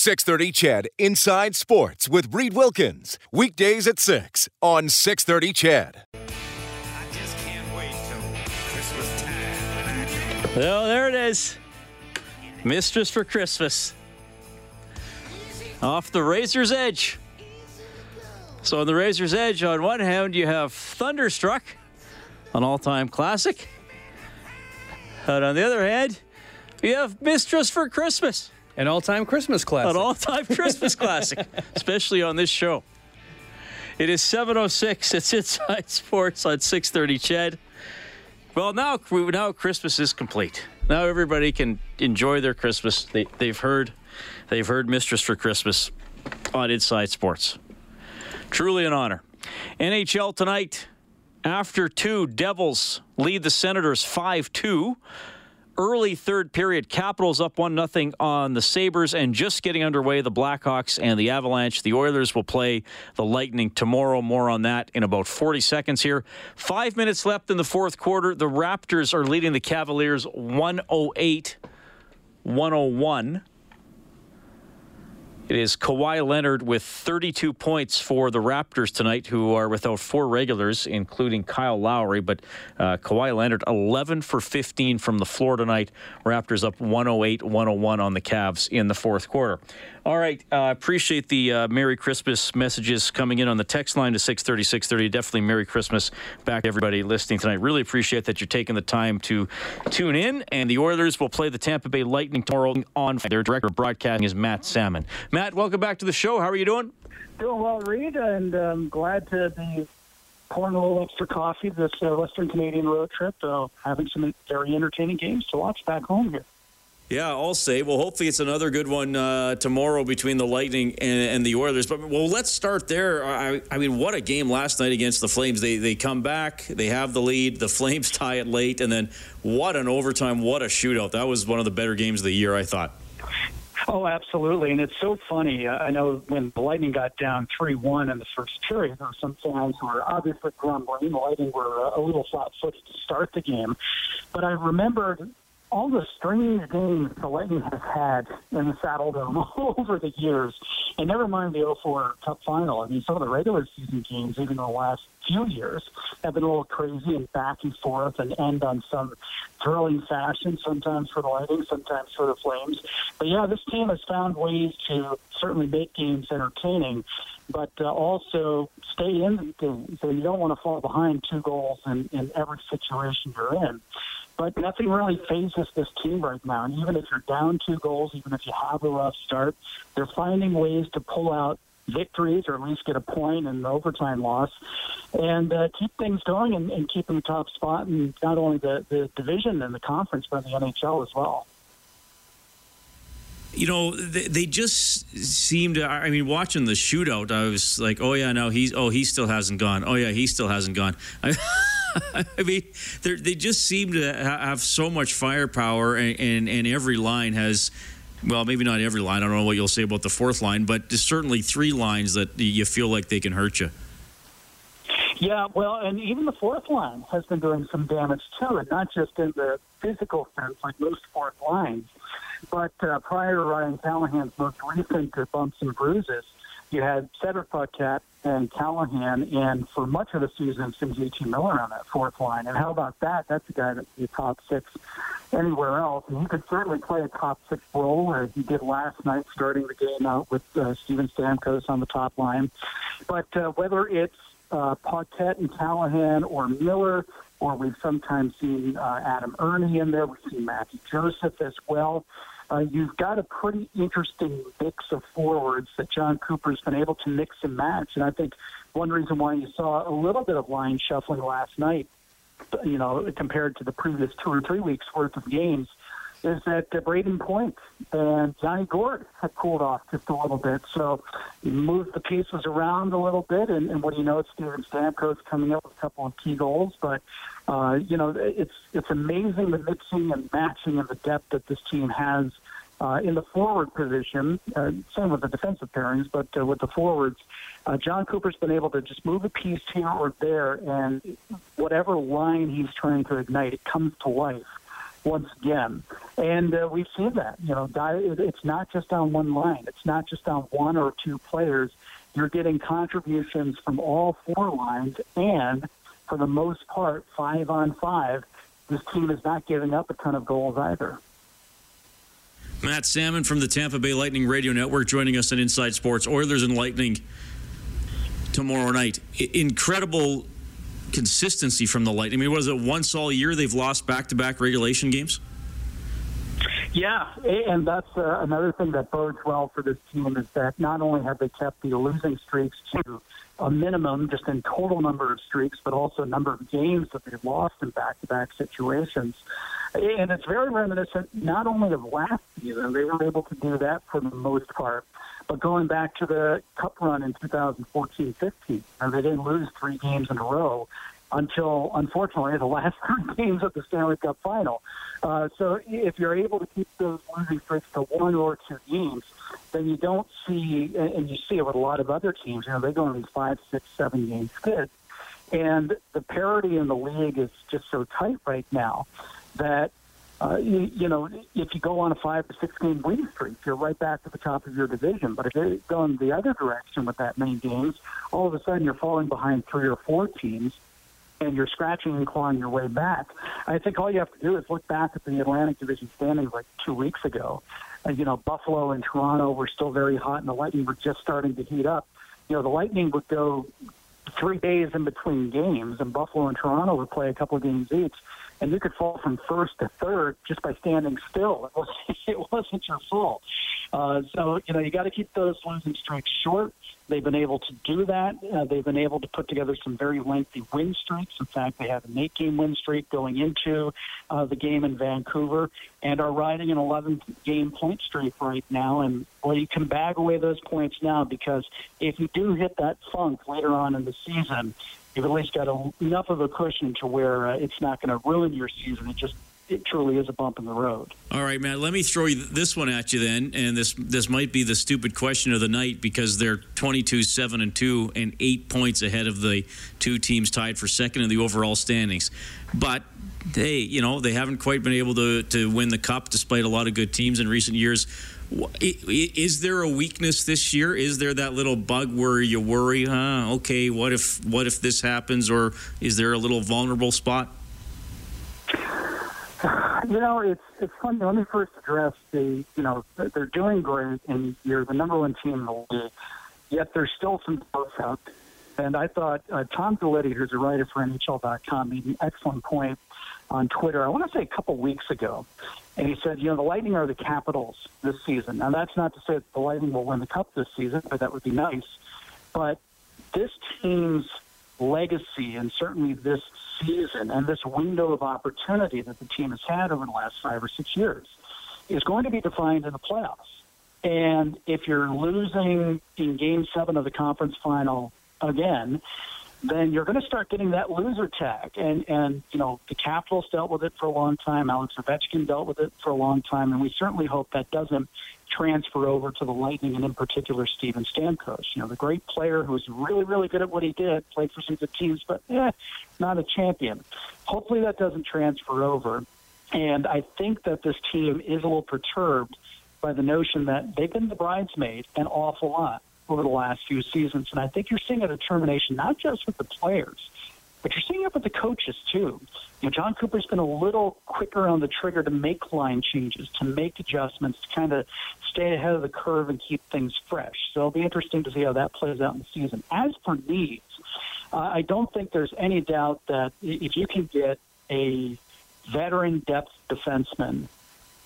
630 Ched Inside Sports with Reid Wilkins. Weekdays at 6 on 630 Ched. Oh, there it is. Mistress for Christmas. Off the razor's edge. So on the razor's edge, on one hand, you have Thunderstruck, an all-time classic. And on the other hand, you have Mistress for Christmas, An all-time Christmas classic. an all-time Christmas classic, especially on this show. It is 7:06. It's Inside Sports on 6:30. Ched. Well, now now Christmas is complete. Now everybody can enjoy their Christmas. They, they've heard, they've heard Mistress for Christmas on Inside Sports. Truly an honor. NHL tonight. After two, Devils lead the Senators 5 2. Early third period, Capitals up 1 0 on the Sabres and just getting underway, the Blackhawks and the Avalanche. The Oilers will play the Lightning tomorrow. More on that in about 40 seconds here. Five minutes left in the fourth quarter. The Raptors are leading the Cavaliers 108 101. It is Kawhi Leonard with 32 points for the Raptors tonight, who are without four regulars, including Kyle Lowry. But uh, Kawhi Leonard, 11 for 15 from the floor tonight. Raptors up 108 101 on the Cavs in the fourth quarter. All right. Uh, appreciate the uh, Merry Christmas messages coming in on the text line to 630 630. Definitely Merry Christmas back to everybody listening tonight. Really appreciate that you're taking the time to tune in. And the Oilers will play the Tampa Bay Lightning tomorrow on their director of broadcasting is Matt Salmon. Matt, welcome back to the show. How are you doing? Doing well, Reid, and i um, glad to be pouring a little extra coffee this uh, Western Canadian road trip. Uh, having some very entertaining games to watch back home here. Yeah, I'll say. Well, hopefully it's another good one uh, tomorrow between the Lightning and, and the Oilers. But well, let's start there. I, I mean, what a game last night against the Flames. They they come back, they have the lead, the Flames tie it late, and then what an overtime, what a shootout. That was one of the better games of the year, I thought. Oh, absolutely. And it's so funny. I know when the Lightning got down 3 1 in the first period, there were some fans who were obviously grumbling. The Lightning were a little flat footed to start the game. But I remembered all the strange games the Lightning has had in the Saddledome over the years. And never mind the 04 Cup final. I mean, some of the regular season games, even in the last few years, have been a little crazy and back and forth and end on some thrilling fashion, sometimes for the Lightning, sometimes for the Flames. But yeah, this team has found ways to certainly make games entertaining, but uh, also stay in the game. So you don't want to fall behind two goals in, in every situation you're in. But nothing really phases this team right now. And even if you're down two goals, even if you have a rough start, they're finding ways to pull out victories or at least get a point in the overtime loss and uh, keep things going and, and keep in the top spot in not only the, the division and the conference, but the NHL as well. You know, they, they just seem to. I mean, watching the shootout, I was like, "Oh yeah, no, he's. Oh, he still hasn't gone. Oh yeah, he still hasn't gone." I, I mean, they're- just seem to have so much firepower, and, and and every line has. Well, maybe not every line. I don't know what you'll say about the fourth line, but there's certainly three lines that you feel like they can hurt you. Yeah, well, and even the fourth line has been doing some damage too, and not just in the physical sense, like most fourth lines, but uh, prior to Ryan Callahan's most recent bumps and bruises, you had Cedric Paquette and Callahan, and for much of the season, JT Miller on that fourth line. And how about that? That's a guy that's the top six anywhere else, and he could certainly play a top six role as he did last night, starting the game out with uh, Steven Stamkos on the top line. But uh, whether it's uh, Paquette and Callahan or Miller, or we've sometimes seen uh, Adam Erne in there. We've seen Mathieu Joseph as well. Uh, you've got a pretty interesting mix of forwards that Jon Cooper's been able to mix and match. And I think one reason why you saw a little bit of line shuffling last night, you know, compared to the previous two or three weeks worth of games, is that uh, Brayden Point and Yanni Gourde have cooled off just a little bit. So you move the pieces around a little bit, and, and what do you know? It's Steven Stamkos coming up with a couple of key goals. But, uh, you know, it's, it's amazing the mixing and matching and the depth that this team has uh, in the forward position. Uh, same with the defensive pairings, but uh, with the forwards, uh, Jon Cooper's been able to just move a piece here or there, and whatever line he's trying to ignite, it comes to life once again. And uh, we've seen that. You know, it's not just on one line. It's not just on one or two players. You're getting contributions from all four lines, and for the most part, five on five. This team is not giving up a ton of goals either. Matt Salmon from the Tampa Bay Lightning Radio Network joining us on Inside Sports. Oilers and Lightning tomorrow night. Incredible consistency from the Lightning. I mean, was it once all year they've lost back to back regulation games? Yeah, and that's uh, another thing that bodes well for this team is that not only have they kept the losing streaks to a minimum, just in total number of streaks, but also number of games that they've lost in back-to-back situations. And it's very reminiscent not only of last season, they were able to do that for the most part, but going back to the cup run in 2014-15, they didn't lose three games in a row until, unfortunately, the last three games of the Stanley Cup final. Uh, so if you're able to keep those losing streaks to one or two games, then you don't see, and you see it with a lot of other teams, you know, they go on these five, six, seven game skids. And the parity in the league is just so tight right now that uh, you, you, know, if you go on a five to six game winning streak, you're right back to the top of your division. But if you're going the other direction with that many games, all of a sudden you're falling behind three or four teams and you're scratching and clawing your way back. I think all you have to do is look back at the Atlantic Division standings like two weeks ago. Uh, you know, Buffalo and Toronto were still very hot, and the Lightning were just starting to heat up. You know, the Lightning would go three days in between games, and Buffalo and Toronto would play a couple of games each and you could fall from first to third just by standing still. It wasn't, your fault. Uh, so you know you got to keep those losing streaks short. They've been able to do that. Uh, they've been able to put together some very lengthy win streaks. In fact, they have an eight-game win streak going into uh, the game in Vancouver, and are riding an 11-game point streak right now. And well, you can bag away those points now because if you do hit that funk later on in the season, you've at least got a, enough of a cushion to where uh, it's not going to ruin your season. It just it truly is a bump in the road. All right, Matt. Let me throw this one at you then, and this this might be the stupid question of the night because they're 22 seven and two and eight points ahead of the two teams tied for second in the overall standings. But hey, you know they haven't quite been able to to win the cup despite a lot of good teams in recent years. Is there a weakness this year? Is there that little bug where you worry, huh? Okay, what if what if this happens, or is there a little vulnerable spot? You know, it's it's funny. Let me first address the you know they're doing great, and you're the number one team in the league. Yet there's still some doubts out. And I thought uh, Tom Gulitti, who's a writer for NHL.com, made an excellent point on Twitter. I want to say a couple weeks ago, and he said, you know, the Lightning are the Capitals this season. Now, that's not to say that the Lightning will win the Cup this season, but that would be nice. But this team's legacy, and certainly this season and this window of opportunity that the team has had over the last five or six years, is going to be defined in the playoffs. And if you're losing in Game Seven of the conference final again, then you're going to start getting that loser tag. And, and, you know, the Capitals dealt with it for a long time. Alex Ovechkin dealt with it for a long time. And we certainly hope that doesn't transfer over to the Lightning and in particular Steven Stamkos. You know, the great player who was really, really good at what he did, played for some good teams, but eh, not a champion. Hopefully that doesn't transfer over. And I think that this team is a little perturbed by the notion that they've been the bridesmaid an awful lot over the last few seasons. And I think you're seeing a determination not just with the players, but you're seeing it with the coaches too. You know, Jon Cooper's been a little quicker on the trigger to make line changes, to make adjustments, to kind of stay ahead of the curve and keep things fresh. So it'll be interesting to see how that plays out in the season. As for needs, uh, I don't think there's any doubt that if you can get a veteran depth defenseman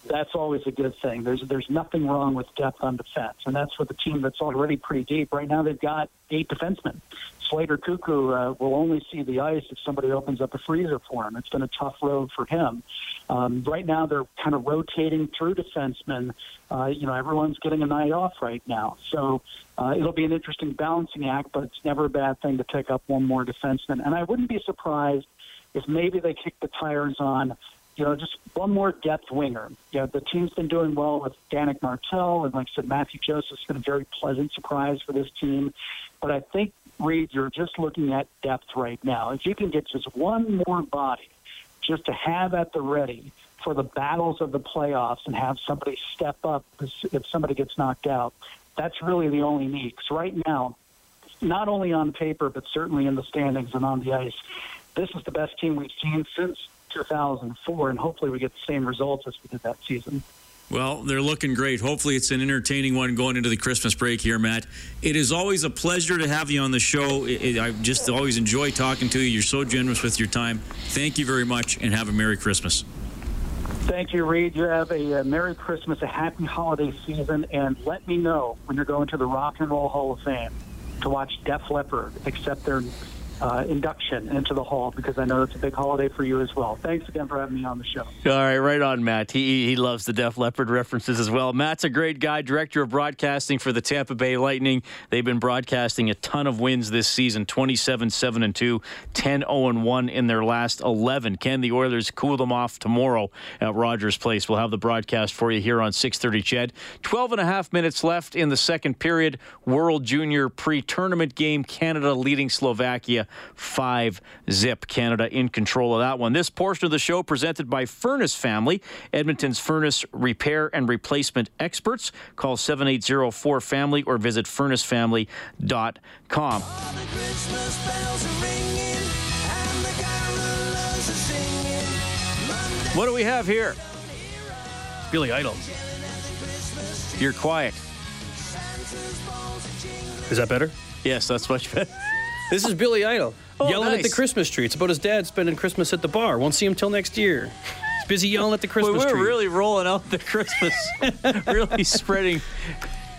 that's always a good thing. There's there's nothing wrong with depth on defense, and that's for the team that's already pretty deep. Right now, they've got eight defensemen. Slater Koekkoek uh, will only see the ice if somebody opens up a freezer for him. It's been a tough road for him. Um, right now, they're kind of rotating through defensemen. Uh, you know, everyone's getting a night off right now, so uh, it'll be an interesting balancing act. But it's never a bad thing to pick up one more defenseman, and I wouldn't be surprised if maybe they kick the tires on you know, just one more depth winger. You know, the team's been doing well with Danick Martel, and like I said, Mathieu Joseph's been a very pleasant surprise for this team. But I think, Reid, you're just looking at depth right now. If you can get just one more body just to have at the ready for the battles of the playoffs and have somebody step up if somebody gets knocked out, that's really the only need. Because right now, not only on paper, but certainly in the standings and on the ice, this is the best team we've seen since 2004, and hopefully we get the same results as we did that season. Well, they're looking great. Hopefully, it's an entertaining one going into the Christmas break here, Matt. It is always a pleasure to have you on the show. It, it, I just always enjoy talking to you. You're so generous with your time. Thank you very much, and have a Merry Christmas. Thank you, Reid. You have a, a Merry Christmas, a happy holiday season, and let me know when you're going to the Rock and Roll Hall of Fame to watch Def Leppard accept their uh, induction into the hall because I know it's a big holiday for you as well. Thanks again for having me on the show. All right, right on, Matt. He he loves the Def Leppard references as well. Matt's a great guy, director of broadcasting for the Tampa Bay Lightning. They've been broadcasting a ton of wins this season 27 7 and 2, 10 0 and 1 in their last 11. Can the Oilers cool them off tomorrow at Rogers Place? We'll have the broadcast for you here on 6:30 Ched. 12 and a half minutes left in the second period. World Junior pre-tournament game. Canada leading Slovakia five zip. Canada in control of that one. This portion of the show presented by Furnace Family, Edmonton's furnace repair and replacement experts. Call 7804 Family or visit furnacefamily.com. What do we have here? Billy Idol. You're quiet. Is that better? Yes, that's much better. This is Billy Idol Oh, yelling at the Christmas tree. It's about his dad spending Christmas at the bar. Won't see him till next year. He's busy yelling at the Christmas tree. we're tree. really rolling out the Christmas, really spreading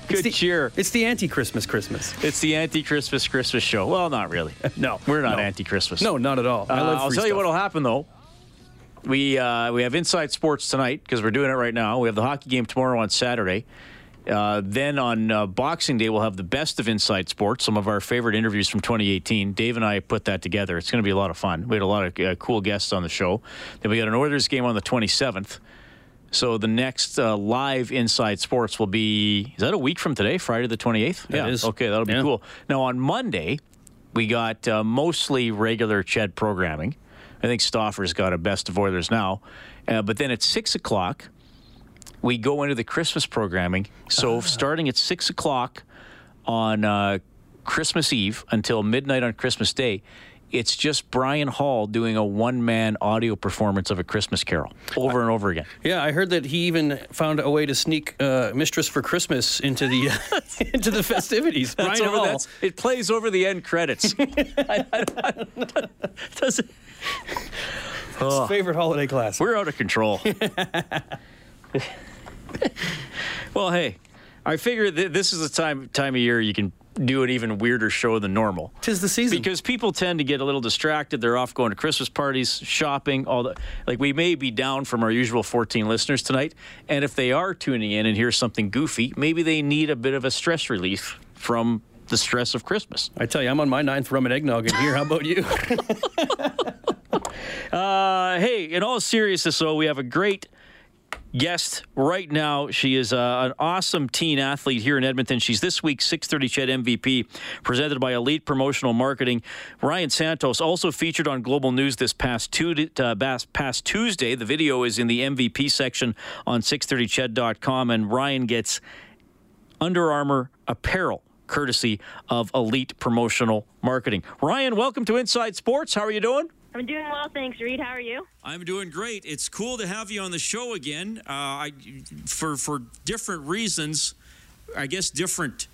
good it's the, cheer. It's the anti-Christmas Christmas. It's the anti-Christmas Christmas show. Well, not really. No, We're not no. anti-Christmas. No, not at all. I Uh, love I'll free tell you what'll happen though. We uh, we have Inside Sports tonight because we're doing it right now. We have the hockey game tomorrow on Saturday. Uh, then on uh, Boxing Day, we'll have the best of Inside Sports, some of our favorite interviews from 2018. Dave and I put that together. It's going to be a lot of fun. We had a lot of uh, cool guests on the show. Then we got an Oilers game on the 27th. So the next uh, live Inside Sports will be is that a week from today, Friday the 28th? That yeah. is. Okay, that'll be Yeah. cool. Now on Monday, we got uh, mostly regular Ched programming. I think Stauffer's got a best of Oilers now, uh, but then at six o'clock, we go into the Christmas programming. So starting at six o'clock on uh, Christmas Eve until midnight on Christmas Day. It's just Bryan Hall doing a one-man audio performance of a Christmas Carol over and over again. Yeah, I heard that he even found a way to sneak uh, "Mistress for Christmas" into the into the festivities. Bryan over, Hall. it plays over the end credits. I- I- I- does it? His favorite holiday classic. We're out of control. well, hey, I figure th- this is the time time of year you can do an even weirder show than normal. Tis the season. Because people tend to get a little distracted. They're off going to Christmas parties, shopping, all the like. We may be down from our usual 14 listeners tonight, and if they are tuning in and hear something goofy, maybe they need a bit of a stress relief from the stress of Christmas. I tell you, I'm on my ninth rum and eggnog in here. How about you? Uh, hey, in all seriousness, though, we have a great guest right now. She is uh, an awesome teen athlete here in Edmonton. She's this week's 630 Ched MVP, presented by Elite Promotional Marketing. Ryan Santos also featured on Global News this past, tu- uh, past Tuesday. The video is in the MVP section on 630ched.com, and Ryan gets Under Armour apparel. Courtesy of Elite Promotional Marketing. Ryan, welcome to Inside Sports. How are you doing? I'm doing well, thanks, Reid. How are you? I'm doing great. It's cool to have you on the show again. Uh, I, for for different reasons, I guess different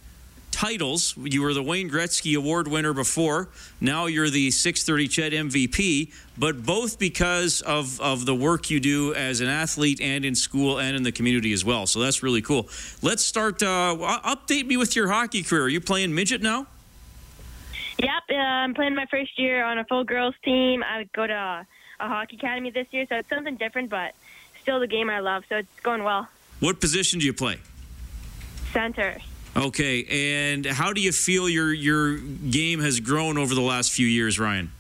titles. You were the Wayne Gretzky Award winner before. Now you're the 630 Ched MVP, but both because of, of the work you do as an athlete and in school and in the community as well. So that's really cool. Let's start. Uh, update me with your hockey career. Are you playing midget now? Yep, uh, I'm playing my first year on a full girls team. I go to a, a hockey academy this year, so it's something different, but still the game I love, so it's going well. What position do you play? Center. Okay, and how do you feel your your game has grown over the last few years, Ryan?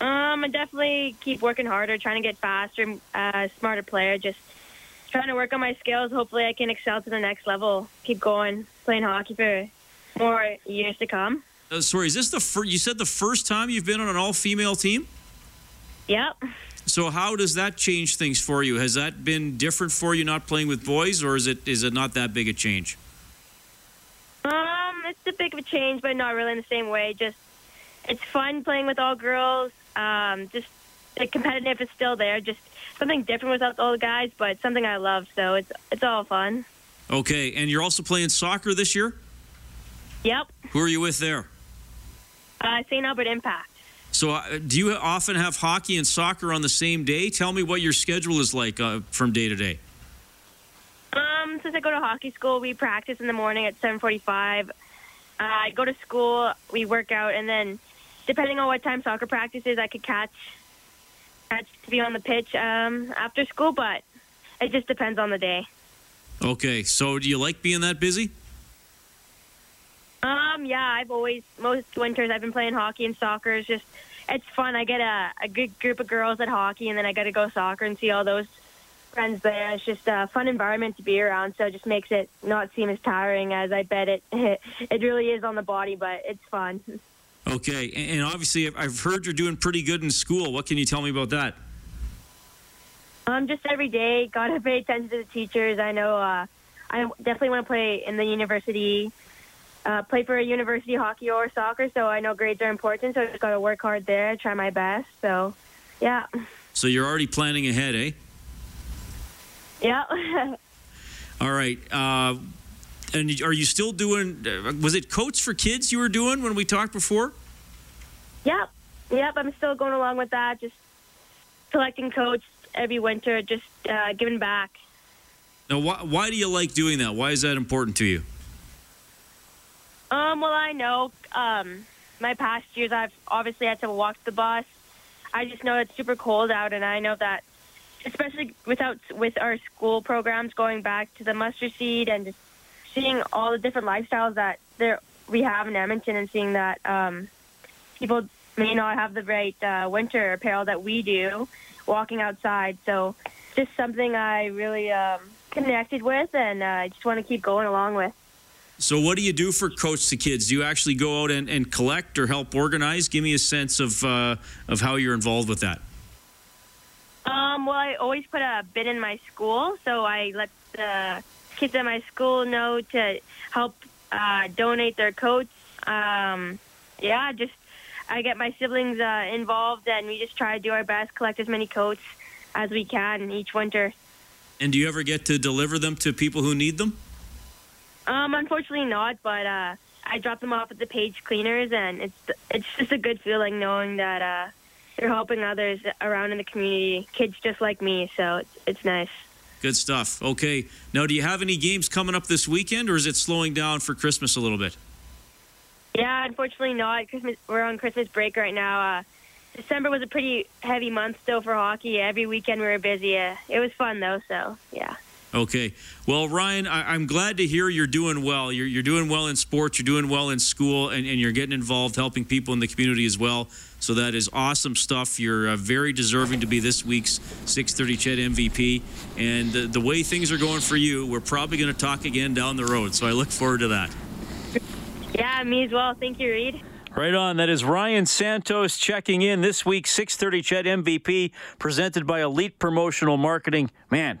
Um, I definitely keep working harder, trying to get faster, uh, smarter player. Just trying to work on my skills. Hopefully, I can excel to the next level. Keep going, playing hockey for more years to come. Uh, sorry, is this the first? You said the first time you've been on an all-female team? Yep. So how does that change things for you? Has that been different for you not playing with boys, or is it is it not that big a change? Um, it's a big of a change, but not really in the same way. Just it's fun playing with all girls. Um, just the competitive is still there. Just something different without all the guys, but something I love. So it's it's all fun. Okay, and you're also playing soccer this year. Yep. Who are you with there? Uh, St. Albert Impact. So, uh, do you often have hockey and soccer on the same day? Tell me what your schedule is like uh, from day to day. Um, since I go to hockey school, we practice in the morning at 7:45. Uh, I go to school, we work out, and then depending on what time soccer practice is, I could catch catch to be on the pitch um, after school. But it just depends on the day. Okay, so do you like being that busy? Um, yeah, I've always most winters I've been playing hockey and soccer. It's just it's fun. I get a, a good group of girls at hockey, and then I got to go soccer and see all those friends there. It's just a fun environment to be around, so it just makes it not seem as tiring as I bet it it really is on the body, but it's fun. Okay, and obviously I've heard you're doing pretty good in school. What can you tell me about that? Um, just every day, gotta pay attention to the teachers. I know uh, I definitely want to play in the university, uh, play for a university hockey or soccer. So I know grades are important. So I just gotta work hard there, try my best. So, yeah. So you're already planning ahead, eh? Yeah. All right. Uh, and are you still doing? Uh, was it Coats for Kids you were doing when we talked before? Yep. Yep. I'm still going along with that. Just collecting coats every winter, just uh, giving back. Now, why, why do you like doing that? Why is that important to you? Um, well, I know um, my past years I've obviously had to walk the bus. I just know it's super cold out, and I know that, especially without with our school programs going back to the mustard seed and just seeing all the different lifestyles that there we have in Edmonton, and seeing that um, people may not have the right uh, winter apparel that we do, walking outside. So, just something I really um, connected with, and uh, I just want to keep going along with. So, what do you do for Coats to Kids? Do you actually go out and, and collect or help organize? Give me a sense of uh, of how you're involved with that. Um, well, I always put a bid in my school, so I let the kids at my school know to help uh, donate their coats. Um, yeah, just I get my siblings uh, involved, and we just try to do our best, collect as many coats as we can each winter. And do you ever get to deliver them to people who need them? Um, unfortunately not, but uh, I drop them off at the page cleaners, and it's it's just a good feeling knowing that uh, they're helping others around in the community, kids just like me. So it's it's nice. Good stuff. Okay, now do you have any games coming up this weekend, or is it slowing down for Christmas a little bit? Yeah, unfortunately not. Christmas we're on Christmas break right now. Uh, December was a pretty heavy month still for hockey. Every weekend we were busy. Uh, it was fun though, so yeah. Okay. Well, Ryan, I, am glad to hear you're doing well. You're, you're doing well in sports, you're doing well in school, and, and, you're getting involved helping people in the community as well. So that is awesome stuff. You're uh, very deserving to be this week's 630 Ched MVP. And the, the way things are going for you, we're probably going to talk again down the road. So I look forward to that. Yeah, me as well. Thank you, Reid. Right on. That is Ryan Santos checking in this week 630 Ched MVP presented by Elite Promotional Marketing. Man,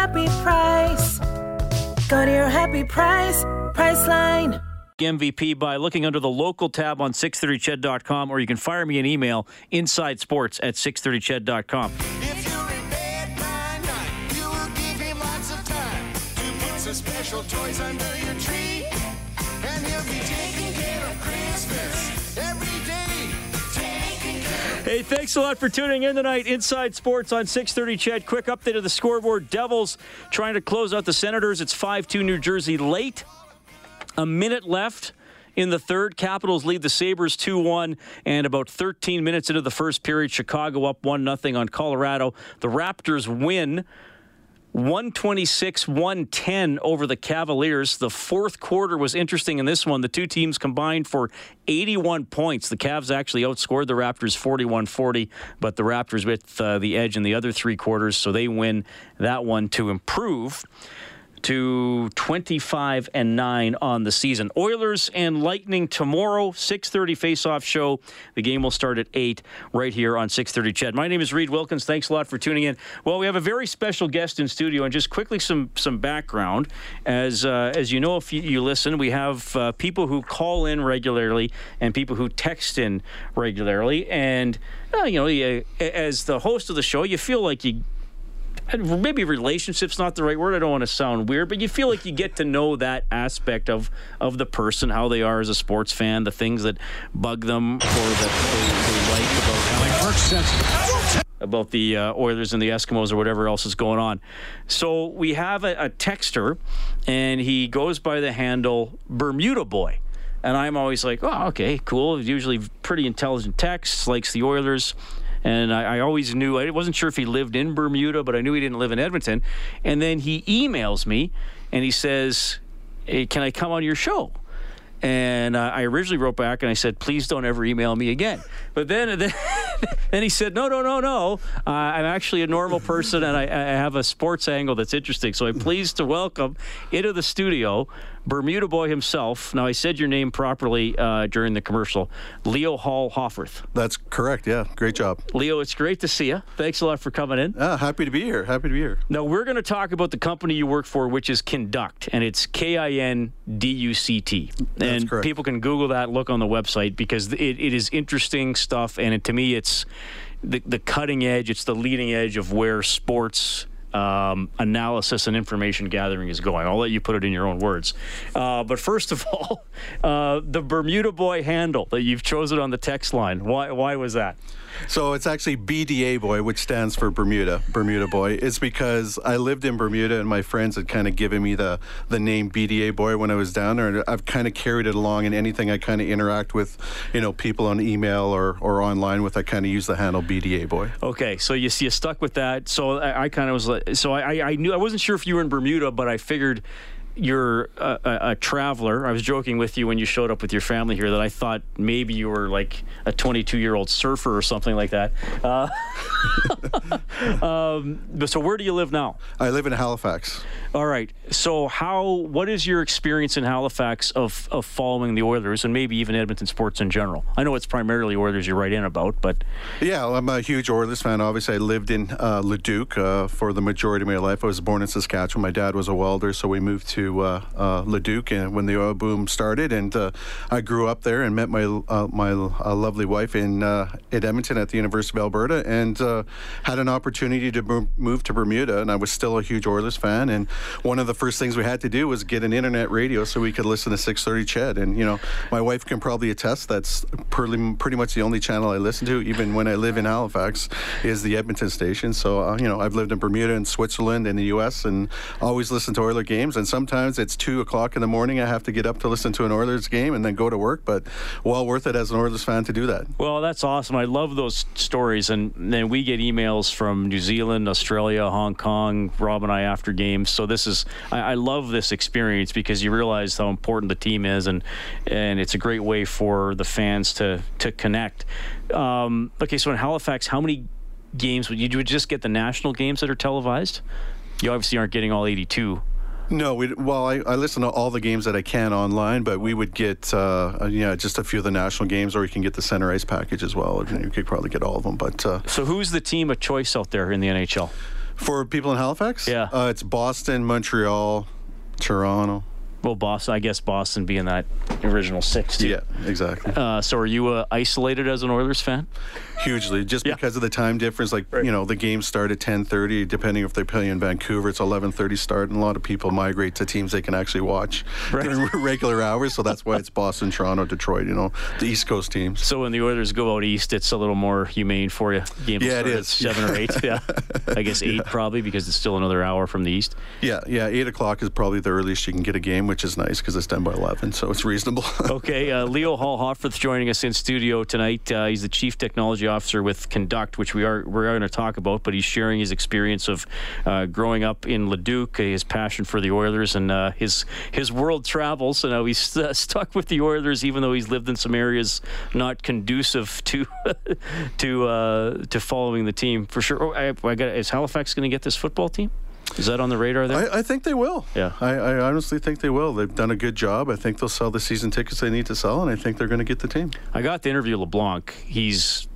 happy price. Go to your happy price, Priceline. MVP by looking under the local tab on 630ched.com, or you can fire me an email inside sports at 630ched.com. If Hey, thanks a lot for tuning in tonight. Inside Sports on 6:30. Ched, Quick update of the scoreboard. Devils trying to close out the Senators. It's 5 2 New Jersey late. A minute left in the third. Capitals lead the Sabres 2 1. And about 13 minutes into the first period, Chicago up 1 0 on Colorado. The Raptors win 126 110 over the Cavaliers. The fourth quarter was interesting in this one. The two teams combined for 81 points. The Cavs actually outscored the Raptors 41 40, but the Raptors with uh, the edge in the other three quarters, so they win that one to improve to 25 and 9 on the season. Oilers and Lightning tomorrow, 6:30 face-off show. The game will start at 8 right here on 6:30 Ched. My name is Reid Wilkins. Thanks a lot for tuning in. Well, we have a very special guest in studio and just quickly some some background as uh, as you know if you, you listen, we have uh, people who call in regularly and people who text in regularly and uh, you know, you, as the host of the show, you feel like you maybe relationship's not the right word. I don't want to sound weird, but you feel like you get to know that aspect of of the person, how they are as a sports fan, the things that bug them or that they, they like about about the uh, Oilers and the Eskimos or whatever else is going on. So we have a, a texter, and he goes by the handle Bermuda Boy. And I'm always like, oh, okay, cool. Usually pretty intelligent texts, likes the Oilers. And I, I, always knew, I wasn't sure if he lived in Bermuda, but I knew he didn't live in Edmonton. And then he emails me and he says, hey, Can I come on your show? And uh, I originally wrote back and I said, please don't ever email me again. But then, then, then he said, no, no, no, no. Uh, I'm actually a normal person and I, I, have a sports angle that's interesting. So I'm pleased to welcome into the studio Bermuda Boy himself. Now, I said your name properly uh, during the commercial. Leo Hall Hofferth. That's correct. Yeah. Great job. Leo, it's great to see you. Thanks a lot for coming in. Ah, happy to be here. Happy to be here. Now, we're going to talk about the company you work for, which is Kinduct, and it's K I N D U C T. And correct. people can Google that, look on the website, because it, it is interesting stuff. And it, to me, it's the, the cutting edge, it's the leading edge of where sports um, analysis and information gathering is going. I'll let you put it in your own words. Uh, but first of all, uh, the Bermuda Boy handle that you've chosen on the text line. Why? Why was that? So it's actually BDA Boy, which stands for Bermuda, Bermuda Boy. It's because I lived in Bermuda and my friends had kind of given me the, the name BDA Boy when I was down there. And I've kind of carried it along in anything I kind of interact with, you know, people on email or, or online with, I kind of use the handle BDA Boy. Okay, so you, see you stuck with that. So I, I kind of was like, so I, I knew, I wasn't sure if you were in Bermuda, but I figured you're a, a, a, traveler. I was joking with you when you showed up with your family here that I thought maybe you were like a 22 year old surfer or something like that. Uh, um, but so where do you live now? I live in Halifax. All right. So how? What is your experience in Halifax of, of following the Oilers and maybe even Edmonton sports in general? I know it's primarily Oilers you write in about, but yeah, I'm a huge Oilers fan. Obviously, I lived in uh, Leduc uh, for the majority of my life. I was born in Saskatchewan. My dad was a welder, so we moved to uh, uh, Leduc and when the oil boom started, and uh, I grew up there and met my uh, my uh, lovely wife in in Edmonton at the University of Alberta, and had an opportunity to move to Bermuda. And I was still a huge Oilers fan. And one of the first things we had to do was get an internet radio so we could listen to 6:30 Ched. And you know, my wife can probably attest that's pretty pretty much the only channel I listen to, even when I live in Halifax, is the Edmonton station. So you know, I've lived in Bermuda and Switzerland and the U.S. and always listened to Oiler games, and sometimes sometimes it's two o'clock in the morning. I have to get up to listen to an Oilers game and then go to work. But well worth it as an Oilers fan to do that. Well, that's awesome. I love those stories, and then we get emails from New Zealand, Australia, Hong Kong, Rob and I after games. So this is I, I love this experience because you realize how important the team is, and and it's a great way for the fans to to connect. Um, okay, so in Halifax, how many games would you, you would just get the national games that are televised? You obviously aren't getting all 82. No, we, well, I, I listen to all the games that I can online, but we would get, uh, yeah, just a few of the national games, or you can get the center ice package as well. You could probably get all of them, but. Uh, So who's the team of choice out there in the NHL? For people in Halifax? Yeah. Uh, it's Boston, Montreal, Toronto. Well, Boston, I guess Boston being that original six. Too. Yeah, exactly. Uh, so are you uh, isolated as an Oilers fan? Hugely, just because of the time difference. Like you know, the games start at 10:30. Depending if they play in Vancouver, it's 11:30 start, and a lot of people migrate to teams they can actually watch during regular hours. So that's why it's Boston, Toronto, Detroit. You know, the East Coast teams. So when the Oilers go out east, it's a little more humane for you. Games Yeah, it is. seven or eight. Yeah, I guess eight probably because it's still another hour from the east. Yeah, yeah. Eight o'clock is probably the earliest you can get a game, which is nice because it's done by 11, so it's reasonable. Okay, uh, Leo Hall Hofforth's joining us in studio tonight. Uh, he's the chief technology officer with Kinduct, which we are we're going to talk about. But he's sharing his experience of uh, growing up in Leduc, uh, his passion for the Oilers, and uh, his his world travels. So now he's uh, stuck with the Oilers, even though he's lived in some areas not conducive to to uh, to following the team for sure. Oh, I, I got, is Halifax going to get this football team? Is that on the radar there? I, I think they will. Yeah. I, I honestly think they will. They've done a good job. I think they'll sell the season tickets they need to sell, and I think they're going to get the team. I got to interview LeBlanc. He's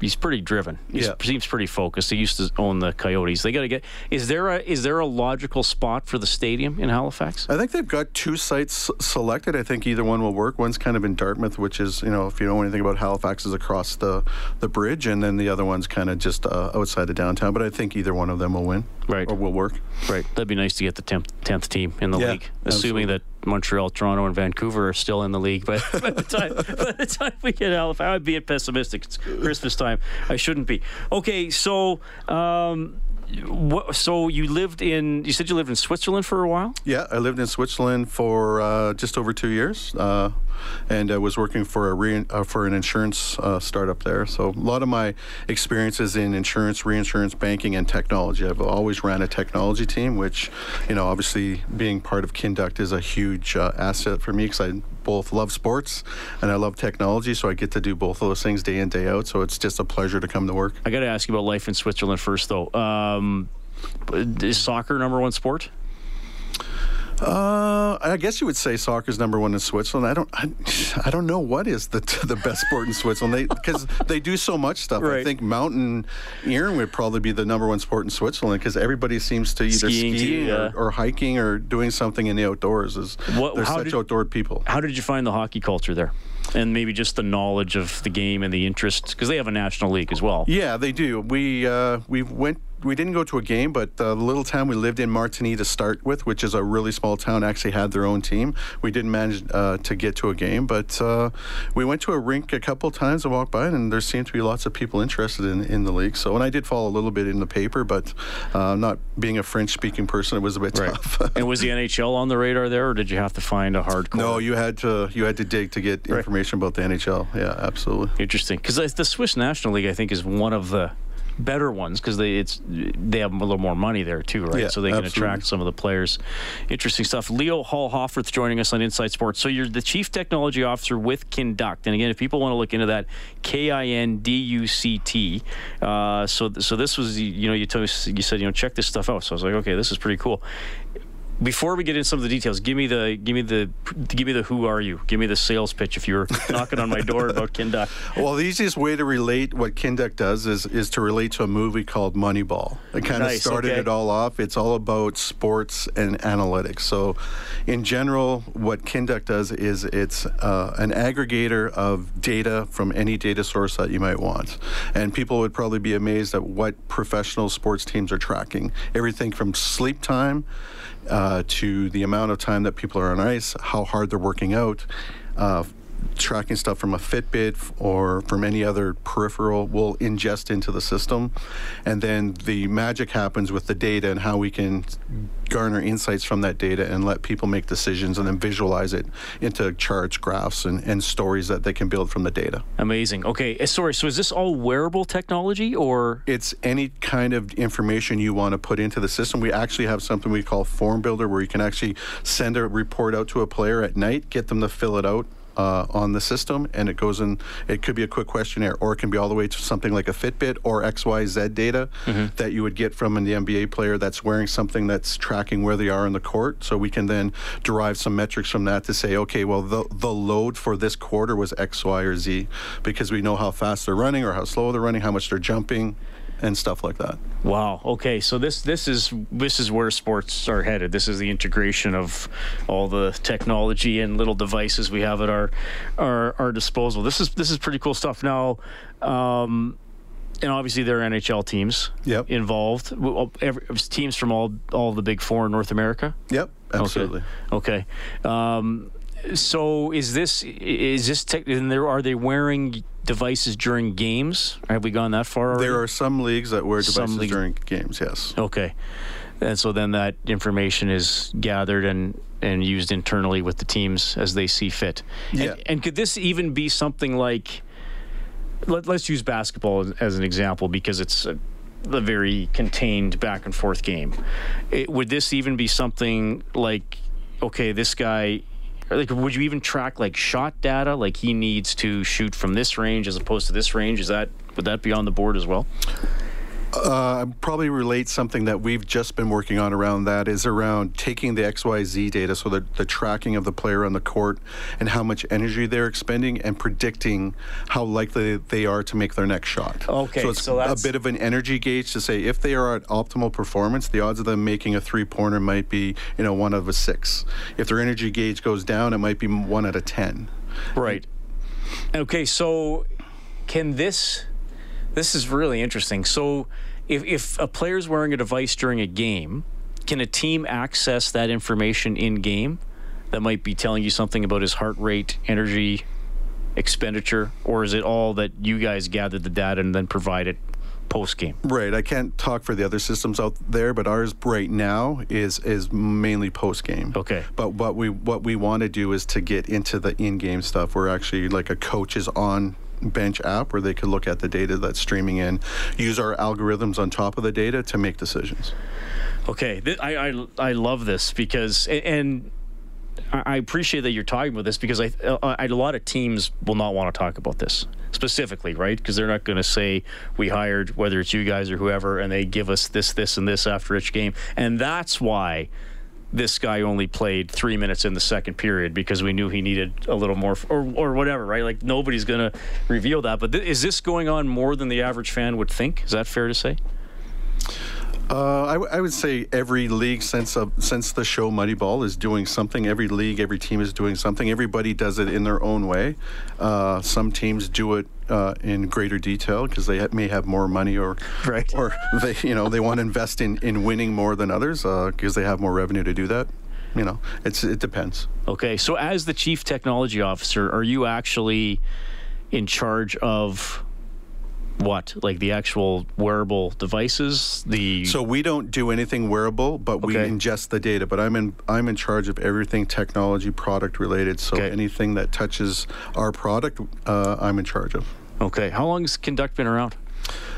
he's pretty driven. He Yeah. seems pretty focused. He used to own the Coyotes. They got to get. Is there a is there a logical spot for the stadium in Halifax? I think they've got two sites selected. I think either one will work. One's kind of in Dartmouth, which is, you know, if you know anything about Halifax, is across the, the bridge, and then the other one's kind of just uh, outside of downtown. But I think either one of them will win. Right. Or will work. Right. That'd be nice to get the tenth tenth team in the Yeah, league, assuming that Montreal, Toronto, and Vancouver are still in the league. But by the time by the time we get Halifax, I'd be pessimistic. It's Christmas time. I shouldn't be. Okay, so. Um, what, so you lived in? You said you lived in Switzerland for a while. Yeah, I lived in Switzerland for uh, just over two years, uh, and I was working for a re- uh, for an insurance uh, startup there. So a lot of my experiences in insurance, reinsurance, banking, and technology. I've always ran a technology team, which, you know, obviously being part of Kinduct is a huge uh, asset for me because I both love sports and I love technology. So I get to do both of those things day in day out. So it's just a pleasure to come to work. I got to ask you about life in Switzerland first, though. Um, is soccer number one sport? Uh, I guess you would say soccer's number one in Switzerland. I don't, I, I don't know what is the the best sport in Switzerland. They because they do so much stuff. I think mountain earing would probably be the number one sport in Switzerland because everybody seems to either Skiing, ski too, or, yeah. or hiking or doing something in the outdoors. Is What- they're how such did- outdoor people. How did you find the hockey culture there? And maybe just the knowledge of the game and the interest, because they have a national league as well. Yeah, they do. We uh, we went. We didn't go to a game, but uh, the little town we lived in, Martigny, to start with, which is a really small town, actually had their own team. We didn't manage uh, to get to a game, but uh, we went to a rink a couple times and walked by, it, and there seemed to be lots of people interested in, in the league. So, and I did follow a little bit in the paper, but uh, not being a French-speaking person, it was a bit tough. and was the NHL on the radar there, or did you have to find a hardcore? no, you had to you had to dig to get information about the NHL. Yeah, absolutely. Interesting, because the Swiss National League, I think, is one of the better ones because they it's they have a little more money there too, right? Yeah, so they can absolutely. attract some of the players. Interesting stuff. Leo Hall Hofferth joining us on Inside Sports. So you're the chief technology officer with Kinduct, and again, if people want to look into that, K I N D U C T. Uh, So so this was you know you told me you said you know check this stuff out. So I was like, okay, this is pretty cool. Before we get into some of the details, give me the give me the give me the who are you? Give me the sales pitch if you were knocking on my door about Kinduct. Well, the easiest way to relate what Kinduct does is is to relate to a movie called Moneyball. It kind of Nice, started okay. it all off. It's all about sports and analytics. So, in general, what Kinduct does is it's uh, an aggregator of data from any data source that you might want. And people would probably be amazed at what professional sports teams are tracking. Everything from sleep time uh, to the amount of time that people are on ice, how hard they're working out. Uh, tracking stuff from a Fitbit or from any other peripheral will ingest into the system. And then the magic happens with the data and how we can garner insights from that data and let people make decisions and then visualize it into charts, graphs, and, and stories that they can build from the data. Amazing. Okay, uh, sorry. So is this all wearable technology, or It's any kind of information you want to put into the system. We actually have something we call Form Builder where you can actually send a report out to a player at night, get them to fill it out. Uh, on the system, and it goes in. It could be a quick questionnaire, or it can be all the way to something like a Fitbit or XYZ data that you would get from an NBA player that's wearing something that's tracking where they are in the court. So we can then derive some metrics from that to say, okay, well, the the load for this quarter was X, Y, or Z, because we know how fast they're running or how slow they're running, how much they're jumping, and stuff like that. Wow. Okay. So this this is this is where sports are headed. This is the integration of all the technology and little devices we have at our our, our disposal. This is this is pretty cool stuff. Now, um, and obviously there are NHL teams Yep. involved. Every, teams from all all the big four in North America. Yep, absolutely. Okay. Um, so is this is this tech? And there are they wearing devices during games? Have we gone that far? Already? There are some leagues that wear Some devices leagues- during games. Yes. Okay. And so then that information is gathered and, and used internally with the teams as they see fit. Yeah. And, and could this even be something like, let, let's use basketball as, as an example because it's a, a very contained back and forth game. It, would this even be something like, okay, this guy, like, would you even track like shot data? Like he needs to shoot from this range as opposed to this range. Is that, would that be on the board as well? Uh, I probably relate something that we've just been working on around that is around taking the XYZ data, so the, the tracking of the player on the court and how much energy they're expending and predicting how likely they are to make their next shot. Okay, So it's so that's- a bit of an energy gauge to say if they are at optimal performance, the odds of them making a three pointer might be, you know, one out of a six. If their energy gauge goes down, it might be one out of 10. Right. Okay, so can this this is really interesting. So if if a player's wearing a device during a game, can a team access that information in game that might be telling you something about his heart rate, energy expenditure, or is it all that you guys gather the data and then provide it post game? Right. I can't talk for the other systems out there, but ours right now is is mainly post game. Okay. But what we what we want to do is to get into the in game stuff where actually like a coach is on bench app where they could look at the data that's streaming in, use our algorithms on top of the data to make decisions. Okay, th- I, I I love this because and I appreciate that you're talking about this because I, uh, I a lot of teams will not want to talk about this specifically, right? Because they're not going to say we hired whether it's you guys or whoever, and they give us this, this, and this after each game, and that's why this guy only played three minutes in the second period because we knew he needed a little more, or, or whatever, right? Like nobody's going to reveal that. But th- is this going on more than the average fan would think? Is that fair to say? Uh, I, w- I would say every league since uh, since the show Moneyball is doing something. Every league, every team is doing something. Everybody does it in their own way. Uh, some teams do it uh, in greater detail because they ha- may have more money, or right. or they you know they want to invest in, in winning more than others because they have more revenue to do that. You know, it's it depends. Okay, so as the chief technology officer, are you actually in charge of what, like the actual wearable devices? The So we don't do anything wearable, but we ingest the data. But I'm in I'm in charge of everything technology product related. So anything that touches our product, uh, I'm in charge of. okay, how long has Kinduct been around?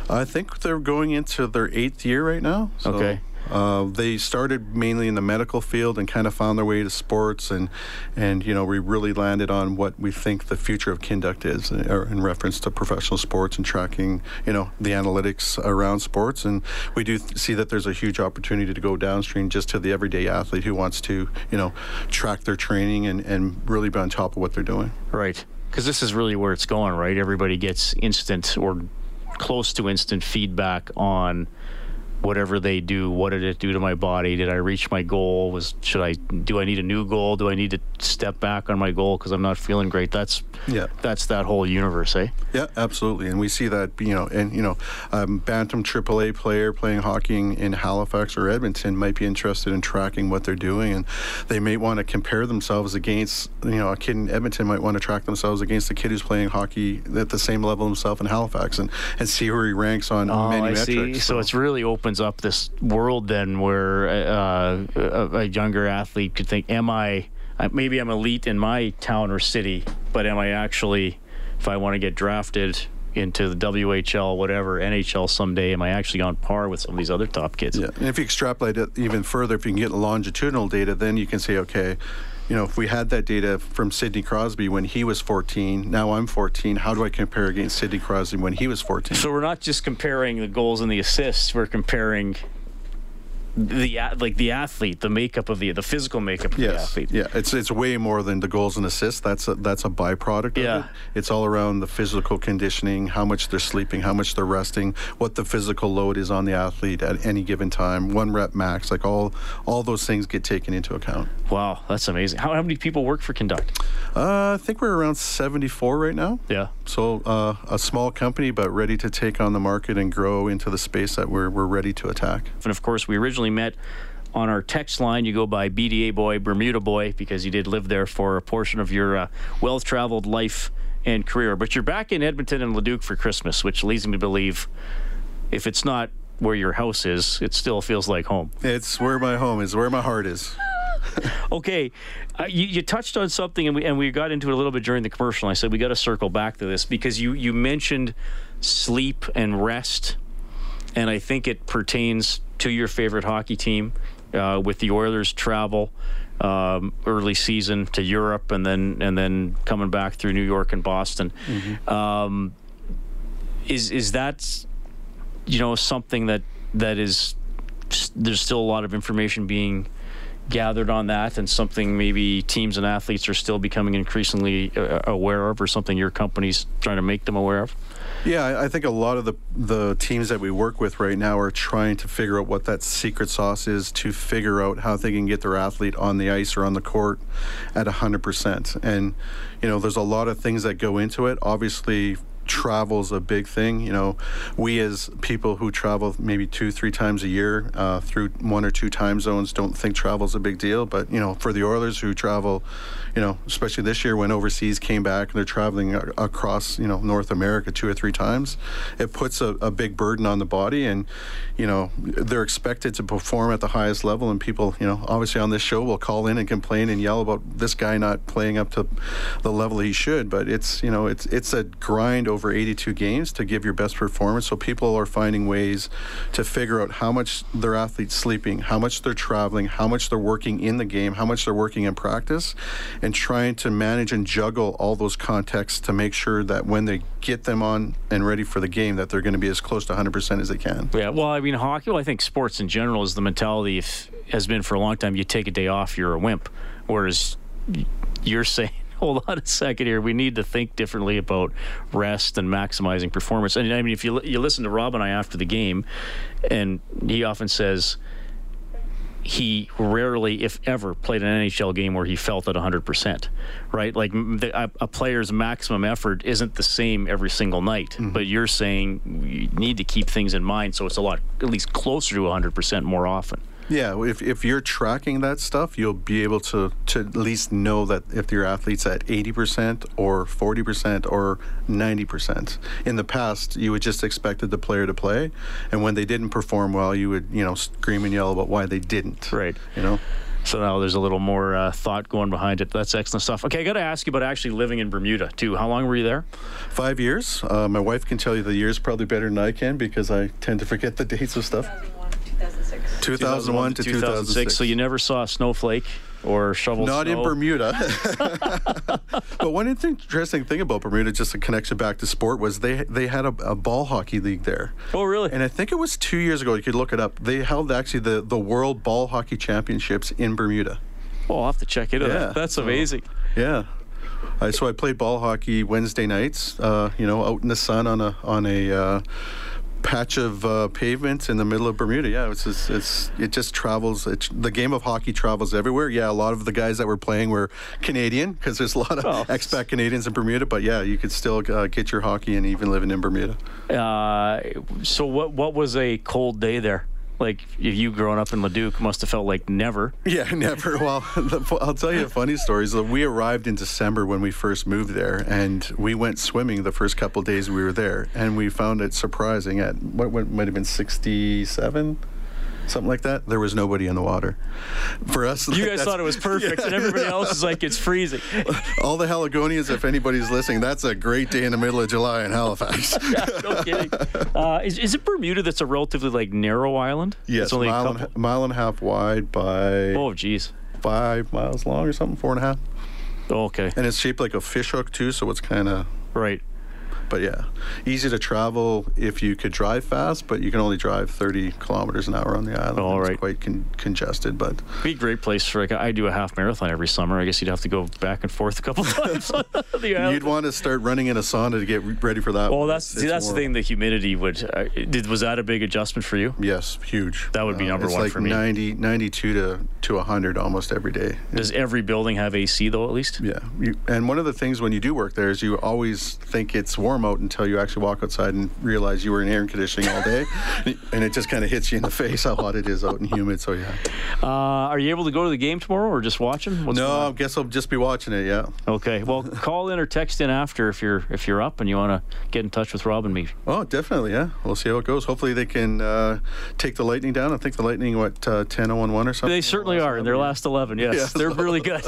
I think they're going into their eighth year right now. So, Okay. Uh, they started mainly in the medical field and kind of found their way to sports, and and you know we really landed on what we think the future of Kinduct is, uh, in reference to professional sports and tracking, you know, the analytics around sports. And we do th- see that there's a huge opportunity to go downstream just to the everyday athlete who wants to, you know, track their training and and really be on top of what they're doing. Right, because this is really where it's going, right? Everybody gets instant or close to instant feedback on whatever they do, what did it do to my body? Did I reach my goal? Was should I do I need a new goal? Do I need to step back on my goal because I'm not feeling great? That's Yeah. that's that whole universe, eh? Yeah, absolutely, and we see that you know, and you know, um, bantam AAA player playing hockey in- Halifax or Edmonton might be interested in tracking what they're doing, and they may want to compare themselves against you know a kid in Edmonton might want to track themselves against a kid who's playing hockey at the same level himself in Halifax, and and see where he ranks on Oh, many I metrics. see. So it's really opens up this world then where uh, a, a younger athlete could think, "Am I? Maybe I'm elite in my town or city, but am I actually? If I want to get drafted." Into the WHL, whatever, NHL someday, am I actually on par with some of these other top kids? Yeah, and if you extrapolate it even further, if you can get longitudinal data, then you can say, okay, you know, if we had that data from Sidney Crosby when he was 14, now I'm 14, how do I compare against Sidney Crosby when he was 14? So we're not just comparing the goals and the assists. We're comparing the like the athlete, the makeup of the the physical makeup of the athlete. yeah, it's it's way more than the goals and assists. That's a, that's a byproduct. Yeah. of it. it's all around the physical conditioning, how much they're sleeping, how much they're resting, what the physical load is on the athlete at any given time, one rep max, like all all those things get taken into account. Wow, that's amazing. How, how many people work for Kinduct? Uh, I think we're around 74 right now. Yeah. So uh, a small company, but ready to take on the market and grow into the space that we're, we're ready to attack. And of course, we originally met on our text line. You go by BDA boy, Bermuda boy, because you did live there for a portion of your uh, well traveled life and career. But you're back in Edmonton and Leduc for Christmas, which leads me to believe if it's not where your house is, it still feels like home. It's where my home is, where my heart is. okay, uh, you, you touched on something, and we and we got into it a little bit during the commercial. I said we got to circle back to this because you you mentioned sleep and rest, and I think it pertains to your favorite hockey team uh, with the Oilers travel. Um, early season to Europe and then and then coming back through New York and Boston. Um, is is that you know something that that is there's still a lot of information being gathered on that and something maybe teams and athletes are still becoming increasingly uh, aware of or something your company's trying to make them aware of Yeah, I- think a lot of the the teams that we work with right now are trying to figure out what that secret sauce is to figure out how they can get their athlete on the ice or on the court at 100%. And you know, there's a lot of things that go into it. Obviously, travel's a big thing. You know, we as people who travel maybe two, three times a year uh, through one or two time zones don't think travel's a big deal. But you know, for the Oilers who travel, you know, especially this year when overseas came back and they're traveling a- across you know North America two or three times, it puts a, a big burden on the body, and you know they're expected to perform at the highest level. And people, you know, obviously on this show will call in and complain and yell about this guy not playing up to the level he should. But it's you know it's it's a grind over 82 games to give your best performance. So people are finding ways to figure out how much their athletes sleeping, how much they're traveling, how much they're working in the game, how much they're working in practice, and trying to manage and juggle all those contexts to make sure that when they get them on and ready for the game, that they're going to be as close to 100% as they can. yeah well i mean hockey well i think sports in general is the mentality if, has been for a long time you take a day off you're a wimp whereas you're saying hold on a second here we need to think differently about rest and maximizing performance and i mean if you, you listen to rob and i after the game and he often says he rarely, if ever, played an NHL game where he felt at 100%, right? Like the, a, a player's maximum effort isn't the same every single night, mm-hmm. but you're saying you need to keep things in mind so it's a lot, at least closer to 100% more often. Yeah, if, if you're tracking that stuff, you'll be able to, to at least know that if your athlete's at 80% or 40% or 90%. In the past, you would just expected the player to play, and when they didn't perform well, you would, you know, scream and yell about why they didn't. Right. You know? So now there's a little more uh, thought going behind it. That's excellent stuff. Okay, I got to ask you about actually living in Bermuda, too. How long were you there? Five years. Uh, my wife can tell you the years probably better than I can because I tend to forget the dates of stuff. 2001 to 2006. So you never saw a snowflake or shovel Not in? Bermuda. but one interesting thing about Bermuda, just a connection back to sport, was they they had a, a ball hockey league there. Oh, really? And I think it was two years ago. You could look it up. They held actually the, the World Ball Hockey Championships in Bermuda. Oh, I'll have to check into Yeah, that. That's so- amazing. Yeah. Uh, so I played ball hockey Wednesday nights. Uh, you know, out in the sun on a on a uh, patch of uh, pavement in the middle of Bermuda. Yeah, it's just, it's it just travels. It, the game of hockey travels everywhere. Yeah, a lot of the guys that were playing were Canadian because there's a lot of Oh. expat Canadians in Bermuda. But yeah, you could still uh, get your hockey and even living in Bermuda. Uh, so what what was a cold day there? Like if you growing up in Leduc must have felt like never. Yeah, never. Well, the- I'll tell you a funny story. So we arrived in December when we first moved there, and we went swimming the first couple days we were there, and we found it surprising at what, what might have been 67, something like that. There was nobody in the water. For us, You like, guys thought it was perfect, and everybody else is like it's freezing. all the Haligonians, if anybody's listening, that's a great day in the middle of July in Halifax. no kidding. Uh, is, is it Bermuda that's a relatively like narrow island? yes, it's only mile, a and, mile and a half wide by Oh, geez. five miles long or something, four and a half. Oh, okay. And it's shaped like a fish hook too, so it's kind of right. But yeah, easy to travel if you could drive fast, but you can only drive 30 kilometers an hour on the island. All It's quite con- congested, but it'd Be a great place for like I do a half marathon every summer. I guess you'd have to go back and forth a couple times on the island. you'd want to start running in a sauna to get ready for that. Well, one. that's It's- see, that's the thing. The humidity would uh, did was that a big adjustment for you? Yes, huge. That would be Uh, number one like for me. 90, 92 to to 100 almost every day. Does every building have AC though? At least. Yeah, you, and one of the things when you do work there is you always think it's warm out until you actually walk outside and realize you were in air conditioning all day, and it just kind of hits you in the face how hot it is out and humid. So yeah. Uh, are you able to go to the game tomorrow or just watching? What's no, I guess I'll just be watching it. Yeah. Okay. Well, call in or text in after if you're if you're up and you want to get in touch with Rob and me. Oh, definitely. Yeah, we'll see how it goes. Hopefully, they can uh, take the Lightning down. I think the Lightning what uh, 10-0-1 or something. They certainly are in their last 11. Yes, Yes. they're really good.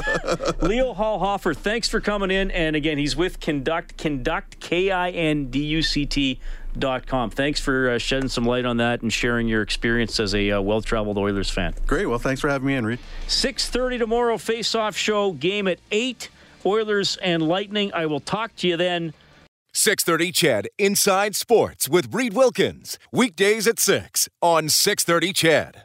Leo Hall Hoffer, thanks for coming in. And again, he's with Kinduct, Kinduct, K I N D U C T. Dot com. Thanks for uh, shedding some light on that and sharing your experience as a uh, well-traveled Oilers fan. Great. Well, thanks for having me in, Reid. 6:30 tomorrow, face-off show. Game at eight. Oilers and Lightning. I will talk to you then. 630 Ched Inside Sports with Reid Wilkins. Weekdays at 6 on 630 Ched.